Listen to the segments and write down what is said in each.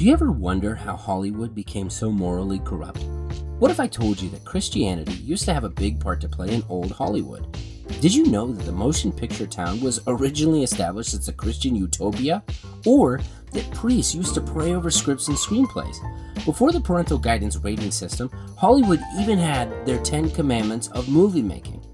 Do you ever wonder how Hollywood became so morally corrupt? What if I told you that Christianity used to have a big part to play in old Hollywood? Did you know that the motion picture town was originally established as a Christian utopia? Or that priests used to pray over scripts and screenplays? Before the parental guidance rating system, Hollywood even had their Ten Commandments of movie making.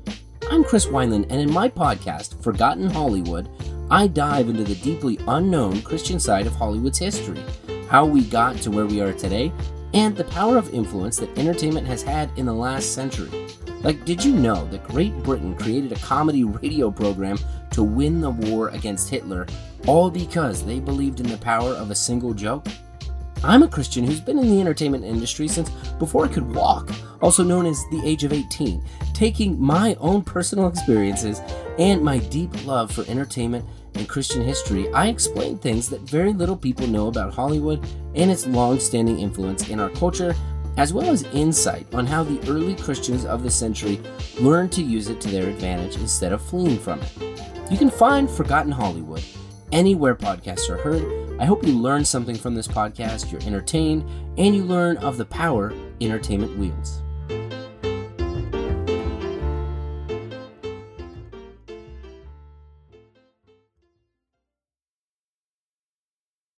I'm Chris Wineland, and in my podcast, Forgotten Hollywood, I dive into the deeply unknown Christian side of Hollywood's history, how we got to where we are today, and the power of influence that entertainment has had in the last century. Like, did you know that Great Britain created a comedy radio program to win the war against Hitler, all because they believed in the power of a single joke? I'm a Christian who's been in the entertainment industry since before I could walk, also known as the age of 18, taking my own personal experiences and my deep love for entertainment and Christian history, I explain things that very little people know about Hollywood and its long standing influence in our culture, as well as insight on how the early Christians of the century learned to use it to their advantage instead of fleeing from it. You can find Forgotten Hollywood anywhere podcasts are heard. I hope you learn something from this podcast, you're entertained, and you learn of the power entertainment wields.